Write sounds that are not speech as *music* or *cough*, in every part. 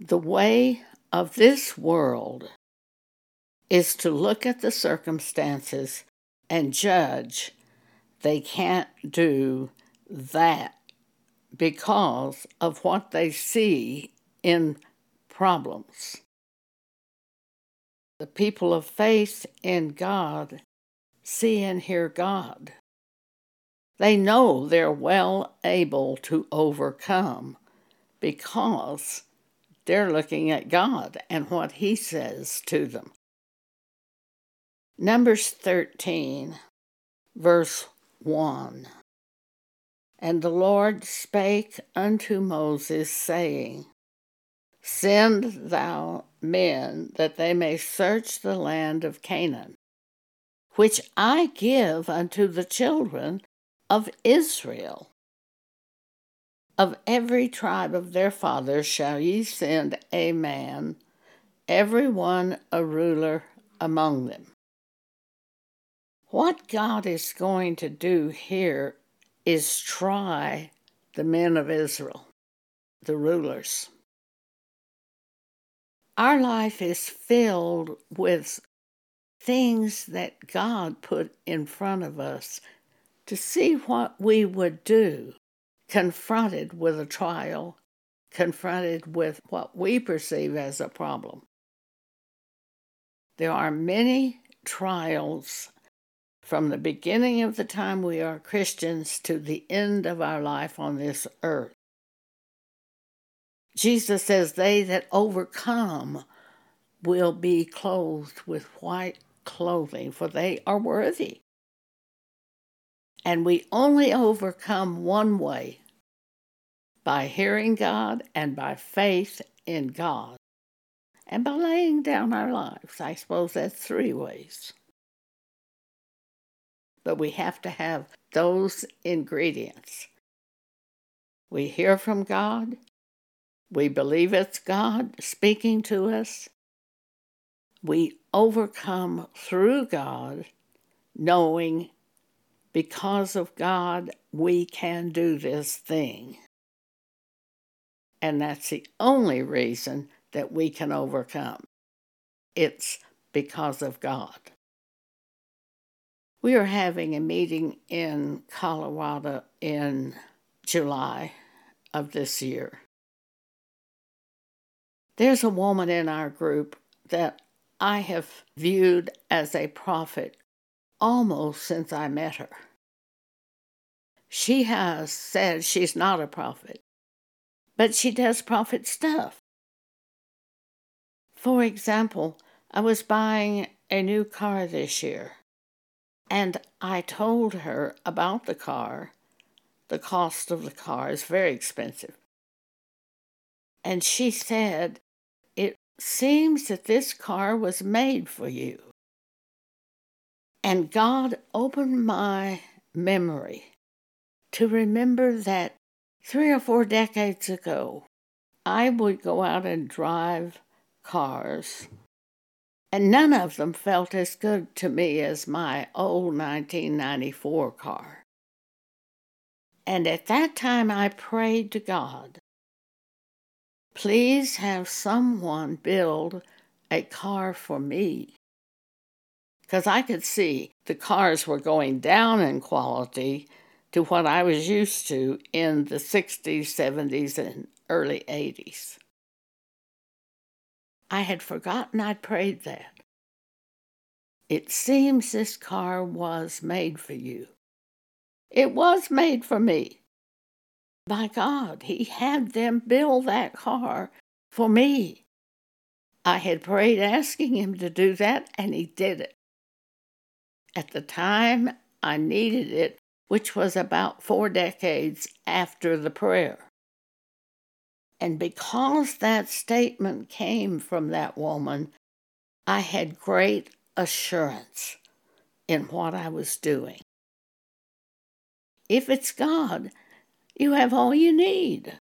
The way of this world is to look at the circumstances and judge they can't do that because of what they see in problems. The people of faith in God see and hear God. They know they're well able to overcome because they're looking at God and what He says to them. Numbers 13, verse 1. And the Lord spake unto Moses, saying, Send thou men that they may search the land of Canaan, which I give unto the children of Israel. Of every tribe of their fathers shall ye send a man, every one a ruler among them. What God is going to do here is try the men of Israel, the rulers. Our life is filled with things that God put in front of us to see what we would do confronted with a trial, confronted with what we perceive as a problem. There are many trials from the beginning of the time we are Christians to the end of our life on this earth. Jesus says, They that overcome will be clothed with white clothing, for they are worthy. And we only overcome one way by hearing God and by faith in God and by laying down our lives. I suppose that's three ways. But we have to have those ingredients. We hear from God, we believe it's God speaking to us, we overcome through God, knowing because of God, we can do this thing. And that's the only reason that we can overcome. It's because of God. We are having a meeting in Colorado in July of this year. There's a woman in our group that I have viewed as a prophet almost since I met her. She has said she's not a prophet, but she does prophet stuff. For example, I was buying a new car this year, and I told her about the car. The cost of the car is very expensive. And she said, It seems that this car was made for you. And God opened my memory to remember that three or four decades ago, I would go out and drive cars, and none of them felt as good to me as my old 1994 car. And at that time, I prayed to God, please have someone build a car for me. Because I could see the cars were going down in quality to what I was used to in the 60s, 70s, and early 80s. I had forgotten I'd prayed that. It seems this car was made for you. It was made for me. By God, He had them build that car for me. I had prayed asking Him to do that, and He did it. At the time I needed it, which was about four decades after the prayer. And because that statement came from that woman, I had great assurance in what I was doing. If it's God, you have all you need.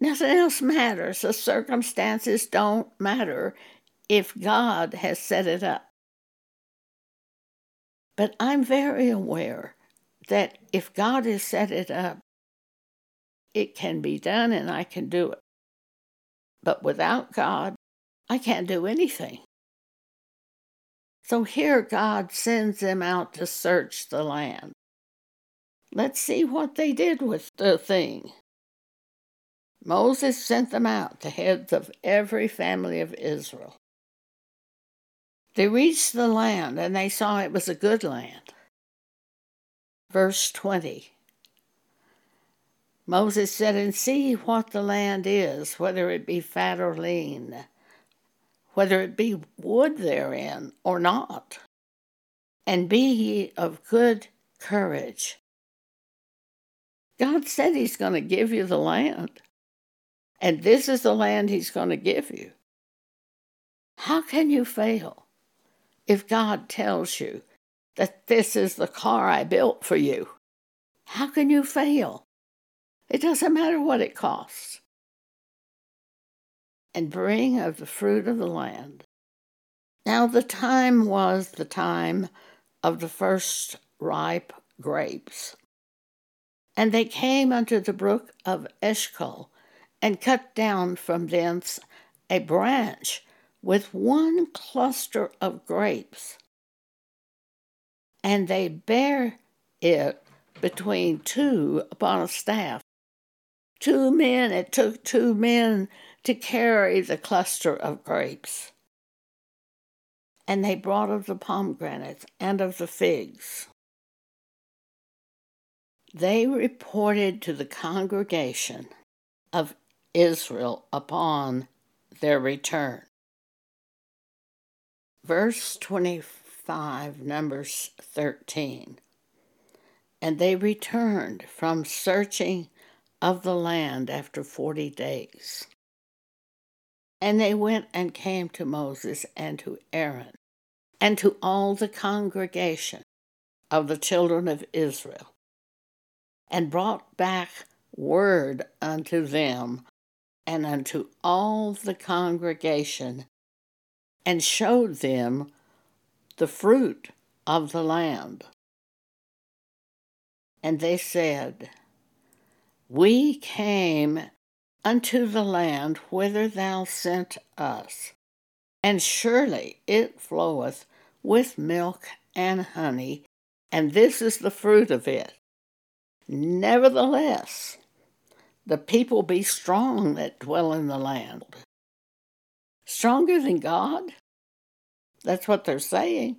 Nothing else matters. The circumstances don't matter if God has set it up. But I'm very aware that if God has set it up, it can be done and I can do it. But without God, I can't do anything. So here God sends them out to search the land. Let's see what they did with the thing. Moses sent them out, the heads of every family of Israel. They reached the land and they saw it was a good land. Verse 20 Moses said, And see what the land is, whether it be fat or lean, whether it be wood therein or not. And be ye of good courage. God said He's going to give you the land, and this is the land He's going to give you. How can you fail if God tells you that this is the car I built for you? How can you fail? It doesn't matter what it costs. And bring of the fruit of the land. Now the time was the time of the first ripe grapes. And they came unto the brook of Eshcol, and cut down from thence a branch with one cluster of grapes. And they bear it between two upon a staff, Two men, it took two men to carry the cluster of grapes. And they brought of the pomegranates and of the figs. They reported to the congregation of Israel upon their return. Verse 25, Numbers 13. And they returned from searching of the land after forty days. And they went and came to Moses and to Aaron and to all the congregation of the children of Israel, and brought back word unto them and unto all the congregation, and showed them the fruit of the land. And they said, we came unto the land whither thou sent us, and surely it floweth with milk and honey, and this is the fruit of it. Nevertheless, the people be strong that dwell in the land. Stronger than God? That's what they're saying.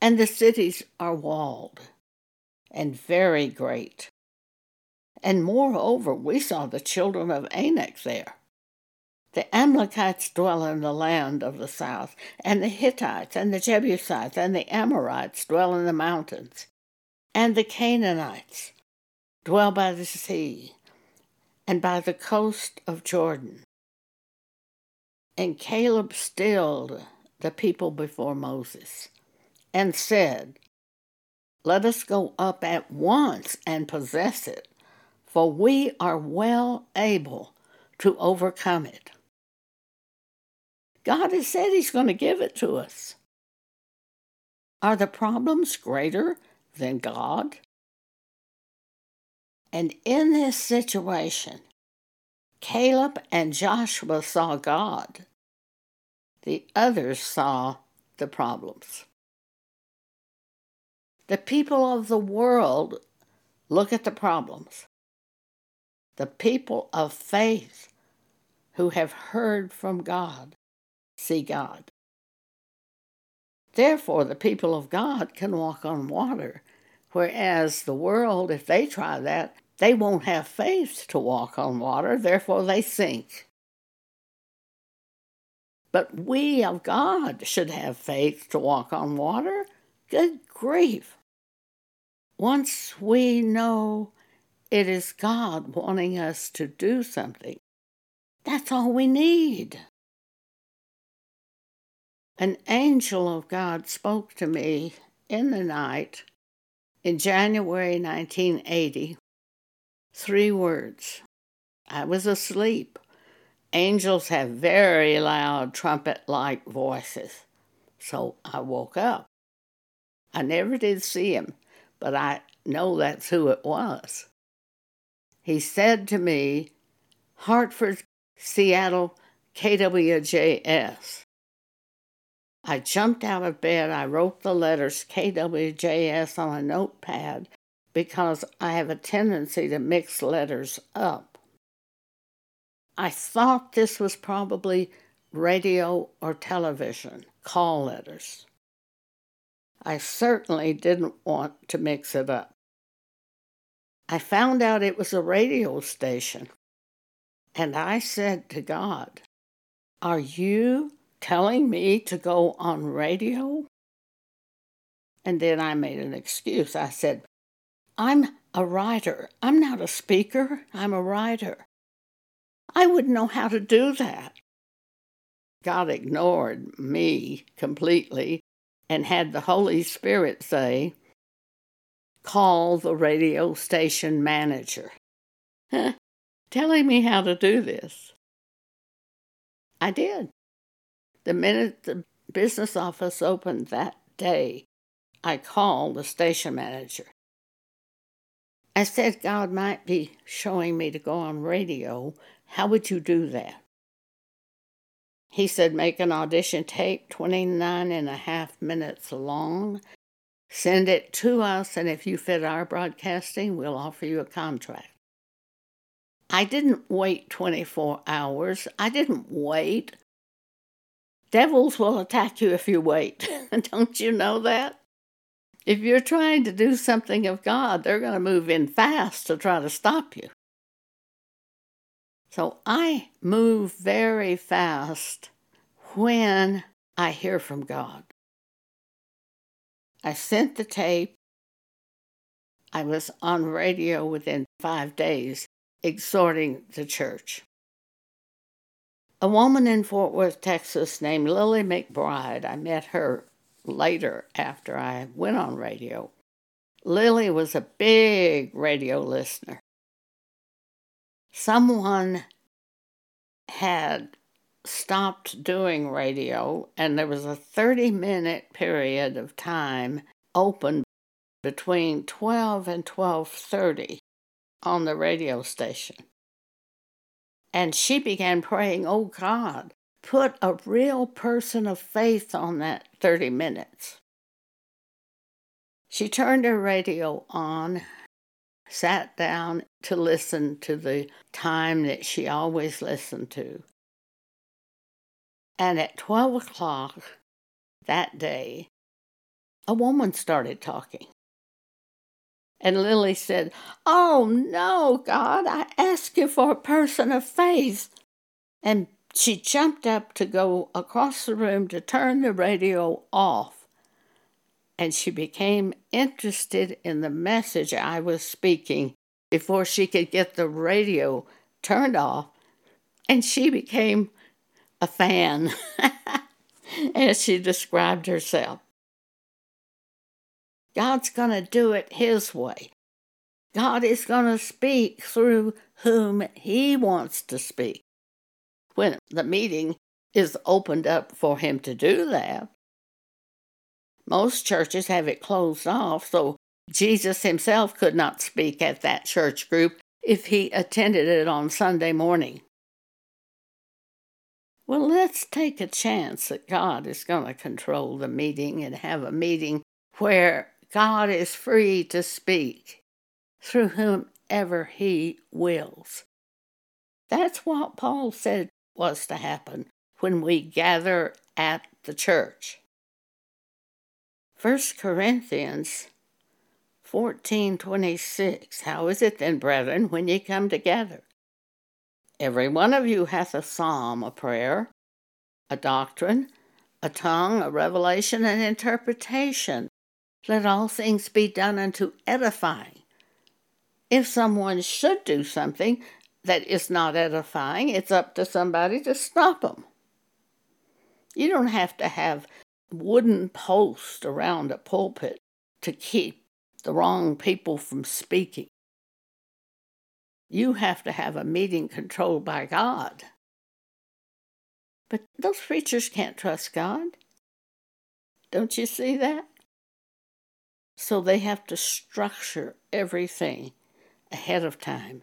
And the cities are walled and very great. And moreover, we saw the children of Anak there. The Amalekites dwell in the land of the south, and the Hittites, and the Jebusites, and the Amorites dwell in the mountains, and the Canaanites dwell by the sea, and by the coast of Jordan. And Caleb stilled the people before Moses, and said, Let us go up at once and possess it for we are well able to overcome it. God has said He's going to give it to us. Are the problems greater than God? And in this situation, Caleb and Joshua saw God. The others saw the problems. The people of the world look at the problems the people of faith who have heard from God see God. Therefore, the people of God can walk on water, whereas the world, if they try that, they won't have faith to walk on water, therefore, they sink. But we of God should have faith to walk on water. Good grief. Once we know it is God wanting us to do something. That's all we need. An angel of God spoke to me in the night in January 1980. Three words. I was asleep. Angels have very loud trumpet like voices. So I woke up. I never did see him, but I know that's who it was he said to me, Hartford, Seattle KWJS. I jumped out of bed. I wrote the letters KWJS on a notepad because I have a tendency to mix letters up. I thought this was probably radio or television call letters. I certainly didn't want to mix it up. I found out it was a radio station, and I said to God, Are you telling me to go on radio? And then I made an excuse. I said, I'm a writer. I'm not a speaker. I'm a writer. I wouldn't know how to do that. God ignored me completely and had the Holy Spirit say, Call the radio station manager. Telling me how to do this. I did. The minute the business office opened that day, I called the station manager. I said God might be showing me to go on radio. How would you do that? He said, make an audition tape 29 and a half minutes long. Send it to us, and if you fit our broadcasting, we'll offer you a contract. I didn't wait 24 hours. I didn't wait. Devils will attack you if you wait. *laughs* Don't you know that? If you're trying to do something of God, they're going to move in fast to try to stop you. So I move very fast when I hear from God. I sent the tape. I was on radio within five days exhorting the church. A woman in Fort Worth, Texas, named Lily McBride, I met her later after I went on radio. Lily was a big radio listener someone had stopped doing radio and there was a 30 minute period of time open between 12 and 12:30 on the radio station. And she began praying oh god put a real person of faith on that 30 minutes. She turned her radio on sat down to listen to the time that she always listened to. And at 12 o'clock that day, a woman started talking. And Lily said, Oh no, God, I ask you for a person of faith. And she jumped up to go across the room to turn the radio off and she became interested in the message I was speaking before she could get the radio turned off, and she became a fan, *laughs* as she described herself. God's going to do it His way. God is going to speak through whom He wants to speak. When the meeting is opened up for Him to do that, most churches have it closed off, so Jesus himself could not speak at that church group if he attended it on Sunday morning. Well, let's take a chance that God is going to control the meeting and have a meeting where God is free to speak through whomever he wills. That's what Paul said was to happen when we gather at the church. 1 Corinthians 14:26 How is it then, brethren, when ye come together? Every one of you hath a psalm, a prayer, a doctrine, a tongue, a revelation, an interpretation. Let all things be done unto edifying. If someone should do something that is not edifying, it's up to somebody to stop them. You don't have to have wooden post around a pulpit to keep the wrong people from speaking. You have to have a meeting controlled by God. But those preachers can't trust God. Don't you see that? So they have to structure everything ahead of time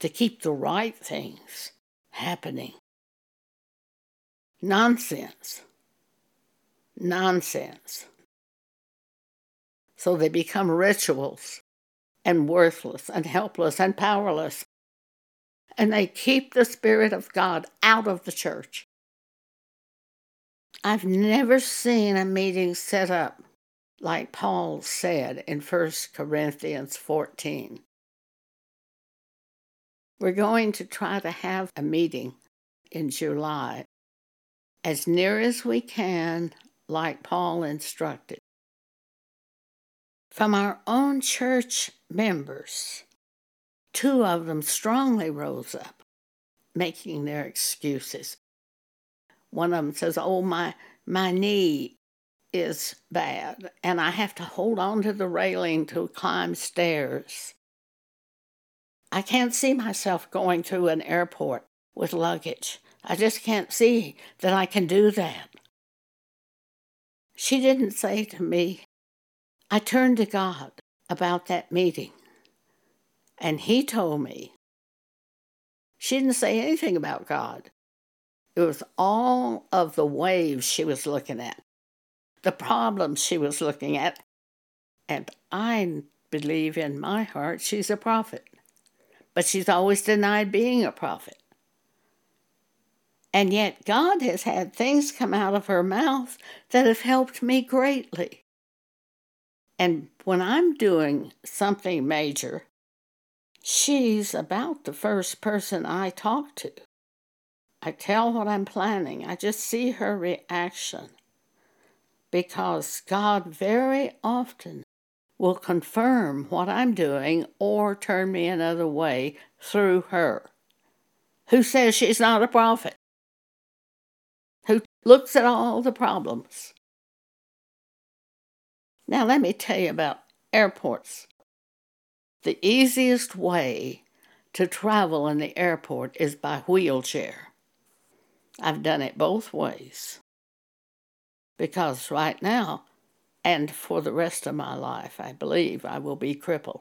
to keep the right things happening. Nonsense. Nonsense. So they become rituals and worthless and helpless and powerless. And they keep the Spirit of God out of the church. I've never seen a meeting set up like Paul said in 1 Corinthians 14. We're going to try to have a meeting in July as near as we can, like Paul instructed. From our own church members, two of them strongly rose up, making their excuses. One of them says, Oh, my, my knee is bad, and I have to hold on to the railing to climb stairs. I can't see myself going through an airport with luggage. I just can't see that I can do that. She didn't say to me, I turned to God about that meeting, and He told me. She didn't say anything about God. It was all of the waves she was looking at, the problems she was looking at. And I believe in my heart she's a prophet but she's always denied being a prophet. And yet, God has had things come out of her mouth that have helped me greatly. And when I'm doing something major, she's about the first person I talk to. I tell what I'm planning, I just see her reaction. Because God very often will confirm what I'm doing or turn me another way through her. Who says she's not a prophet? Looks at all the problems? Now, let me tell you about airports. The easiest way to travel in the airport is by wheelchair. I've done it both ways. Because right now, and for the rest of my life, I believe I will be crippled.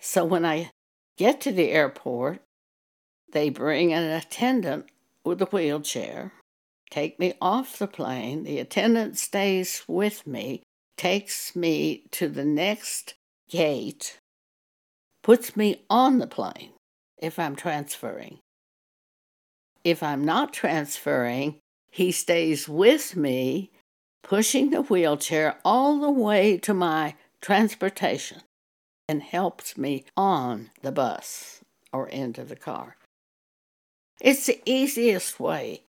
So when I get to the airport, they bring an attendant with a wheelchair, take me off the plane. The attendant stays with me, takes me to the next gate, puts me on the plane if I'm transferring. If I'm not transferring, he stays with me pushing the wheelchair all the way to my transportation and helps me on the bus or into the car. It's the easiest way.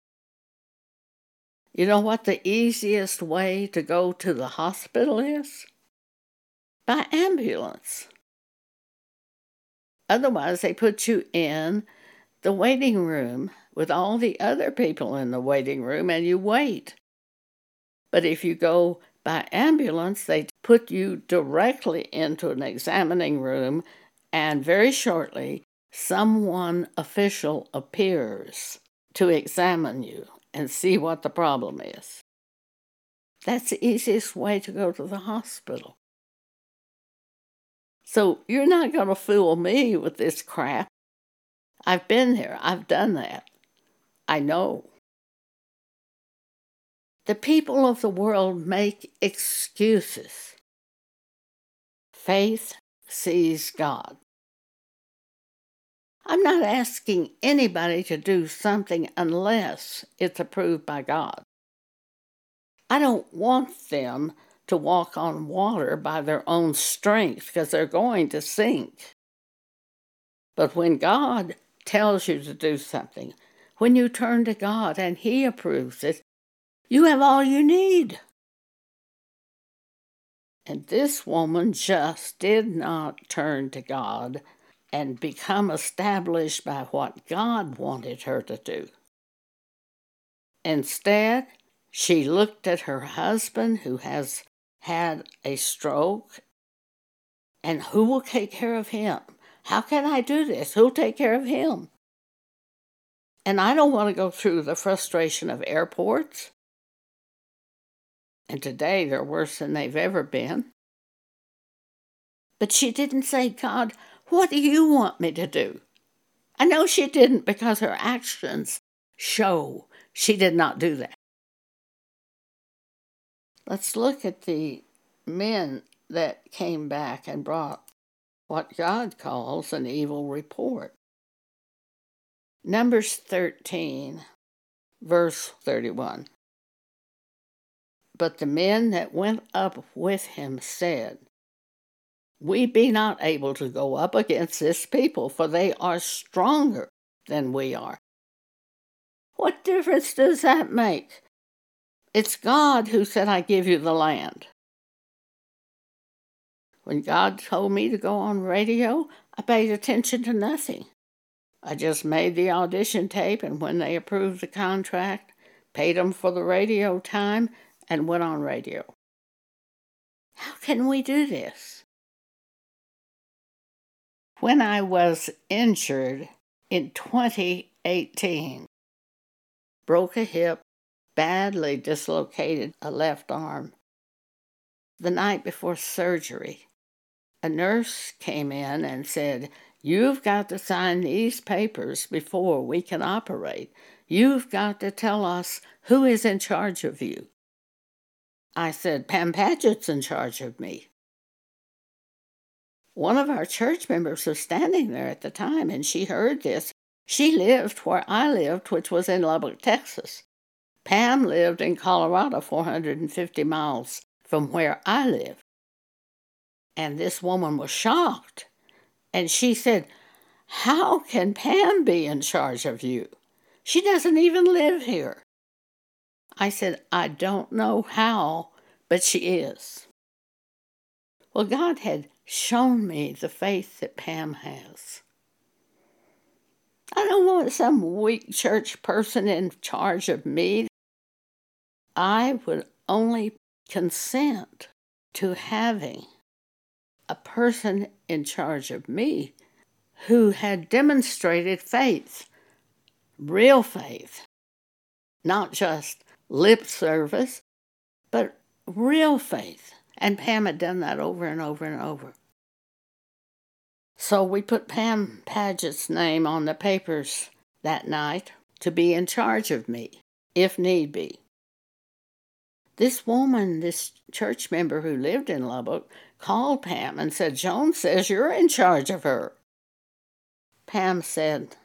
You know what the easiest way to go to the hospital is? By ambulance. Otherwise, they put you in the waiting room with all the other people in the waiting room and you wait. But if you go by ambulance, they put you directly into an examining room, and very shortly, someone official appears to examine you and see what the problem is. That's the easiest way to go to the hospital. So you're not going to fool me with this crap. I've been there, I've done that. I know. The people of the world make excuses. Faith sees God. I'm not asking anybody to do something unless it's approved by God. I don't want them to walk on water by their own strength because they're going to sink. But when God tells you to do something, when you turn to God and He approves it, you have all you need. And this woman just did not turn to God and become established by what God wanted her to do. Instead, she looked at her husband who has had a stroke and who will take care of him? How can I do this? Who'll take care of him? And I don't want to go through the frustration of airports and today they're worse than they've ever been. But she didn't say, God, what do you want me to do? I know she didn't because her actions show she did not do that. Let's look at the men that came back and brought what God calls an evil report. Numbers 13, verse 31. But the men that went up with him said, We be not able to go up against this people, for they are stronger than we are. What difference does that make? It's God who said, I give you the land. When God told me to go on radio, I paid attention to nothing. I just made the audition tape, and when they approved the contract, paid them for the radio time, and went on radio. How can we do this? When I was injured in 2018, broke a hip, badly dislocated a left arm. The night before surgery, a nurse came in and said, You've got to sign these papers before we can operate. You've got to tell us who is in charge of you. I said, Pam Paget's in charge of me. One of our church members was standing there at the time, and she heard this. She lived where I lived, which was in Lubbock, Texas. Pam lived in Colorado, 450 miles from where I live. And this woman was shocked. And she said, How can Pam be in charge of you? She doesn't even live here. I said, I don't know how, but she is. Well, God had shown me the faith that Pam has. I don't want some weak church person in charge of me. I would only consent to having a person in charge of me who had demonstrated faith, real faith, not just lip service, but real faith. And Pam had done that over and over and over. So we put Pam Paget's name on the papers that night to be in charge of me, if need be. This woman, this church member who lived in Lubbock, called Pam and said, Joan says you're in charge of her. Pam said,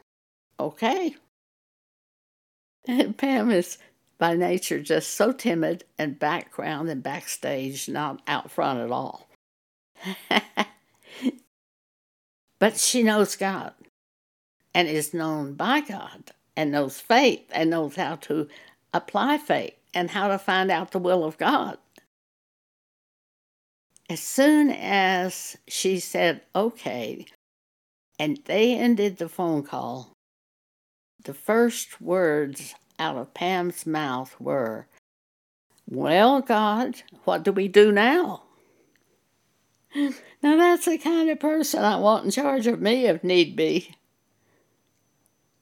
Okay. And *laughs* Pam is by nature just so timid and background and backstage, not out front at all. *laughs* but she knows God and is known by God and knows faith and knows how to apply faith and how to find out the will of God. As soon as she said, okay, and they ended the phone call, the first words out of Pam's mouth were, Well, God, what do we do now? *laughs* Now that's the kind of person I want in charge of me if need be.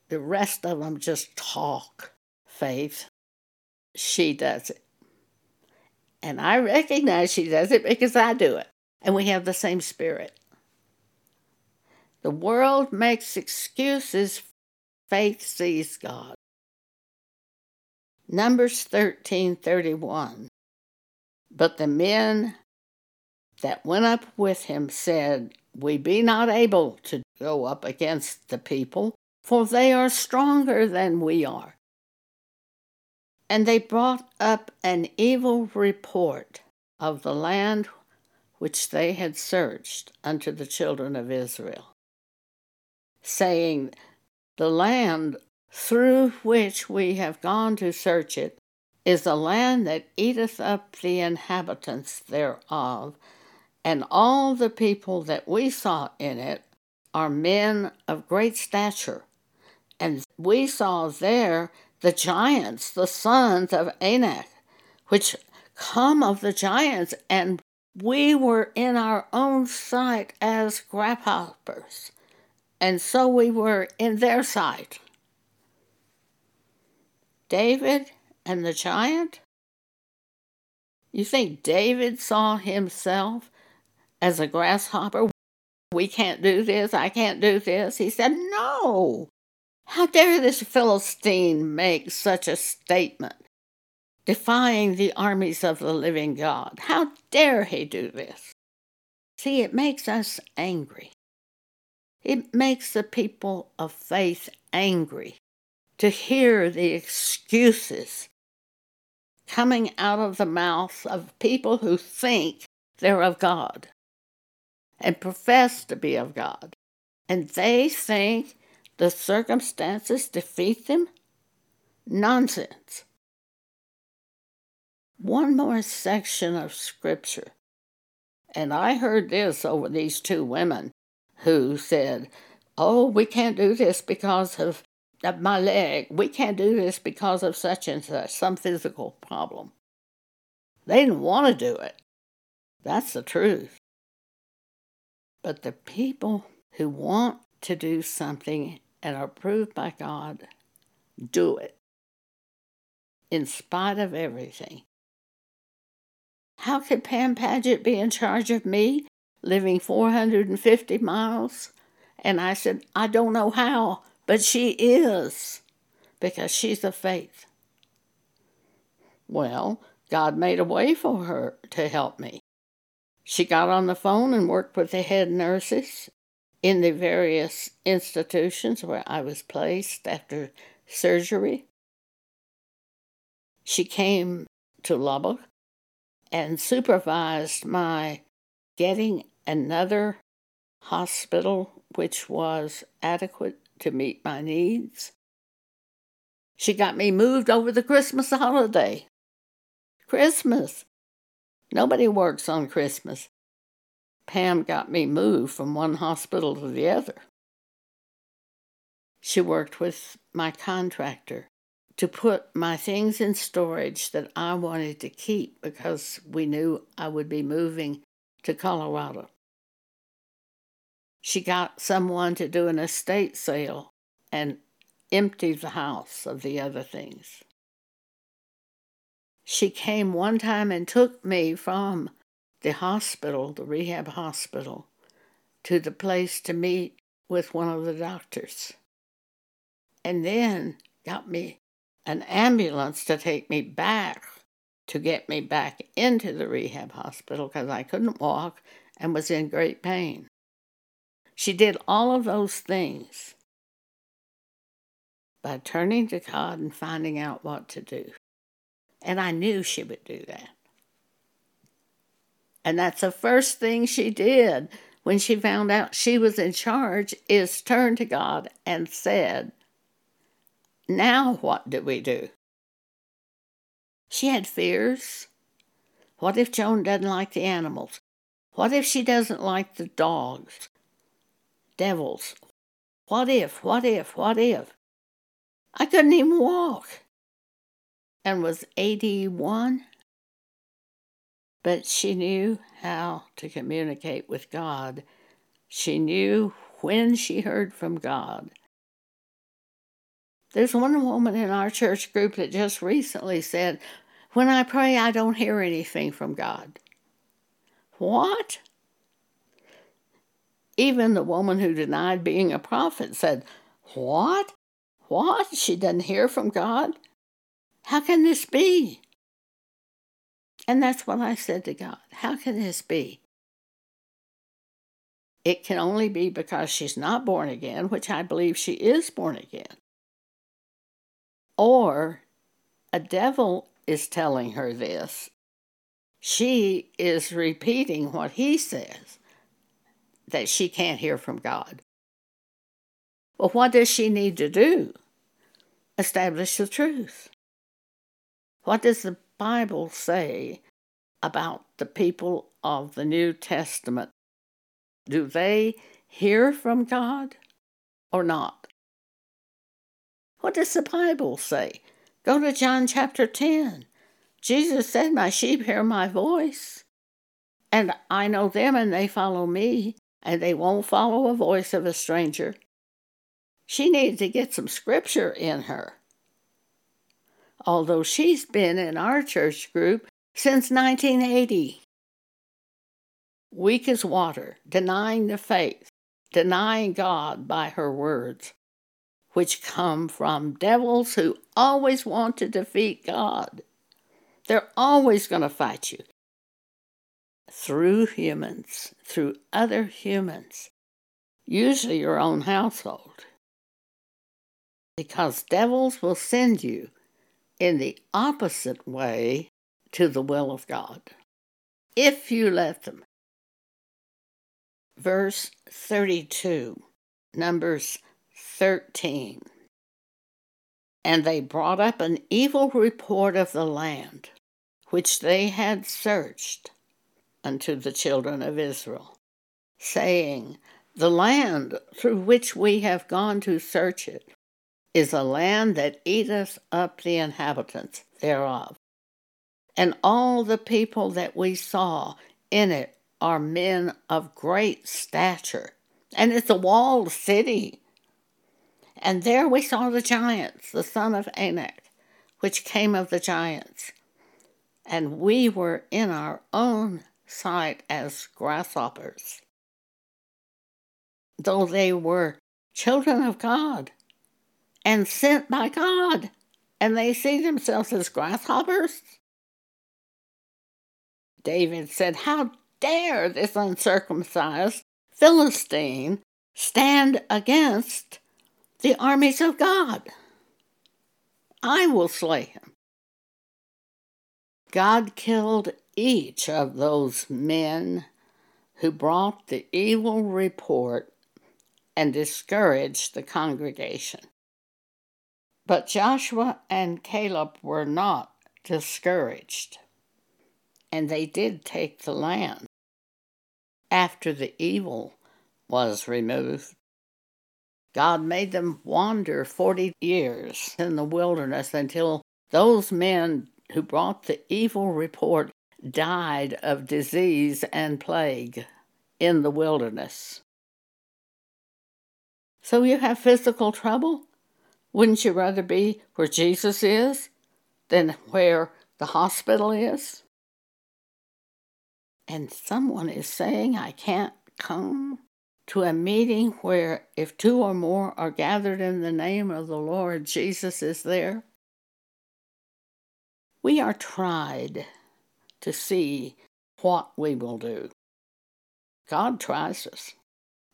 The rest of them just talk, Faith she does it. And I recognize she does it because I do it. And we have the same spirit. The world makes excuses, faith sees God. Numbers 13:31 But the men that went up with him said, We be not able to go up against the people, for they are stronger than we are. And they brought up an evil report of the land which they had searched unto the children of Israel, saying, The land through which we have gone to search it is a land that eateth up the inhabitants thereof, and all the people that we saw in it are men of great stature. And we saw there the giants, the sons of Anak, which come of the giants, and we were in our own sight as grasshoppers, and so we were in their sight. David and the giant? You think David saw himself as a grasshopper? we can't do this, I can't do this. He said, No. How dare this Philistine make such a statement, defying the armies of the living God? How dare he do this? See, it makes us angry. It makes the people of faith angry to hear the excuses coming out of the mouths of people who think they're of God and profess to be of God. And they think the circumstances defeat them? Nonsense. One more section of scripture. And I heard this over these two women who said, Oh, we can't do this because of, of my leg. We can't do this because of such and such, some physical problem. They didn't want to do it. That's the truth. But the people who want to do something and are approved by God do it in spite of everything. How could Pam Paget be in charge of me living 450 miles? And I said, I don't know how, but she is because she's of faith. Well, God made a way for her to help me. She got on the phone and worked with the head nurses in the various institutions where I was placed after surgery. She came to Lubbock and supervised my getting another hospital which was adequate to meet my needs. She got me moved over the Christmas holiday. Christmas. Nobody works on Christmas. Pam got me moved from one hospital to the other. She worked with my contractor to put my things in storage that I wanted to keep because we knew I would be moving to Colorado. She got someone to do an estate sale and empty the house of the other things. She came one time and took me from the hospital, the rehab hospital, to the place to meet with one of the doctors. And then got me an ambulance to take me back to get me back into the rehab hospital because I couldn't walk and was in great pain. She did all of those things by turning to God and finding out what to do. And I knew she would do that. And that's the first thing she did when she found out she was in charge is turn to God and said, Now what do we do? She had fears. What if Joan doesn't like the animals? What if she doesn't like the dogs? Devils. What if, what if, what if? I couldn't even walk and was 81. But she knew how to communicate with God. She knew when she heard from God. There's one woman in our church group that just recently said, When I pray, I don't hear anything from God. What? Even the woman who denied being a prophet said, What? What? She doesn't hear from God? How can this be? And that's what I said to God. How can this be? It can only be because she's not born again, which I believe she is born again. Or a devil is telling her this. She is repeating what he says that she can't hear from God. Well, what does she need to do? Establish the truth. What does the Bible say about the people of the New Testament? Do they hear from God or not? What does the Bible say? Go to John chapter 10. Jesus said, My sheep hear my voice, and I know them and they follow me, and they won't follow a voice of a stranger. She needed to get some scripture in her although she's been in our church group since 1980. weak as water, denying the faith, denying God by her words, which come from devils who always want to defeat God. They're always going to fight you through humans, through other humans, usually your own household. Because devils will send you in the opposite way to the will of God, if you let them. Verse 32, Numbers 13. And they brought up an evil report of the land, which they had searched unto the children of Israel, saying, The land through which we have gone to search it is a land that eateth up the inhabitants thereof. And all the people that we saw in it are men of great stature. And it's a walled city. And there we saw the giants, the son of Anak, which came of the giants. And we were in our own sight as grasshoppers. Though they were children of God and sent by God, and they see themselves as grasshoppers. David said, How dare this uncircumcised Philistine stand against the armies of God? I will slay him. God killed each of those men who brought the evil report and discouraged the congregation. But Joshua and Caleb were not discouraged, and they did take the land after the evil was removed. God made them wander 40 years in the wilderness until those men who brought the evil report died of disease and plague in the wilderness. So you have physical trouble? Wouldn't you rather be where Jesus is than where the hospital is? And someone is saying, I can't come to a meeting where if two or more are gathered in the name of the Lord, Jesus is there. We are tried to see what we will do. God tries us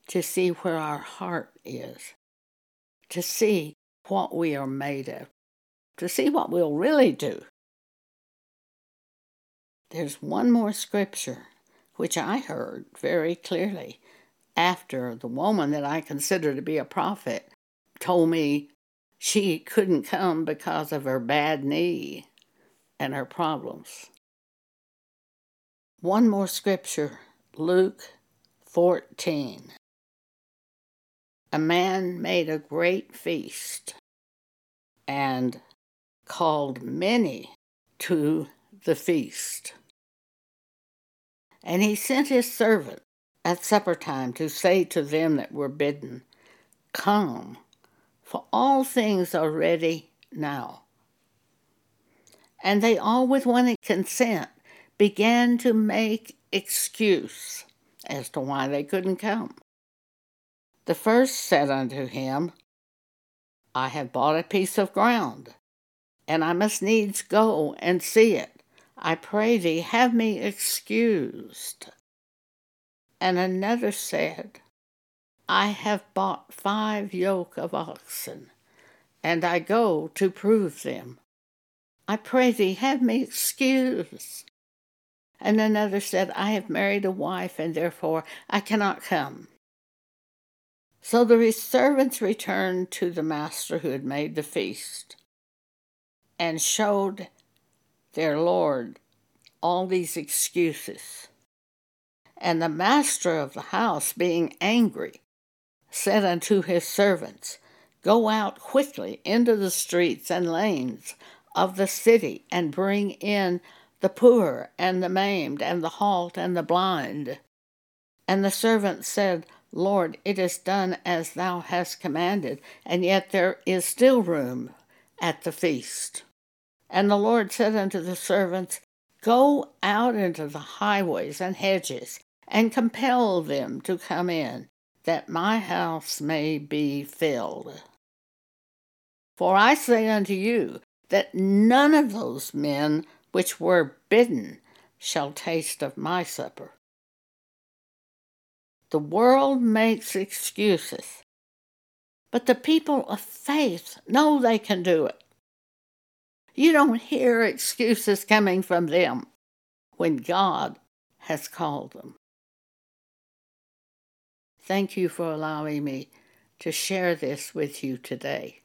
to see where our heart is, to see what we are made of, to see what we'll really do. There's one more scripture which I heard very clearly after the woman that I consider to be a prophet told me she couldn't come because of her bad knee and her problems. One more scripture, Luke 14. A man made a great feast and called many to the feast. And he sent his servant at supper time to say to them that were bidden, Come, for all things are ready now. And they all with one consent began to make excuse as to why they couldn't come. The first said unto him, I have bought a piece of ground, and I must needs go and see it. I pray thee, have me excused. And another said, I have bought five yoke of oxen, and I go to prove them. I pray thee, have me excused. And another said, I have married a wife, and therefore I cannot come. So the servants returned to the master who had made the feast, and showed their Lord all these excuses. And the master of the house, being angry, said unto his servants, Go out quickly into the streets and lanes of the city, and bring in the poor and the maimed and the halt and the blind. And the servant said, Lord, it is done as thou hast commanded, and yet there is still room at the feast. And the Lord said unto the servants, Go out into the highways and hedges, and compel them to come in, that my house may be filled. For I say unto you that none of those men which were bidden shall taste of my supper. The world makes excuses, but the people of faith know they can do it. You don't hear excuses coming from them when God has called them. Thank you for allowing me to share this with you today.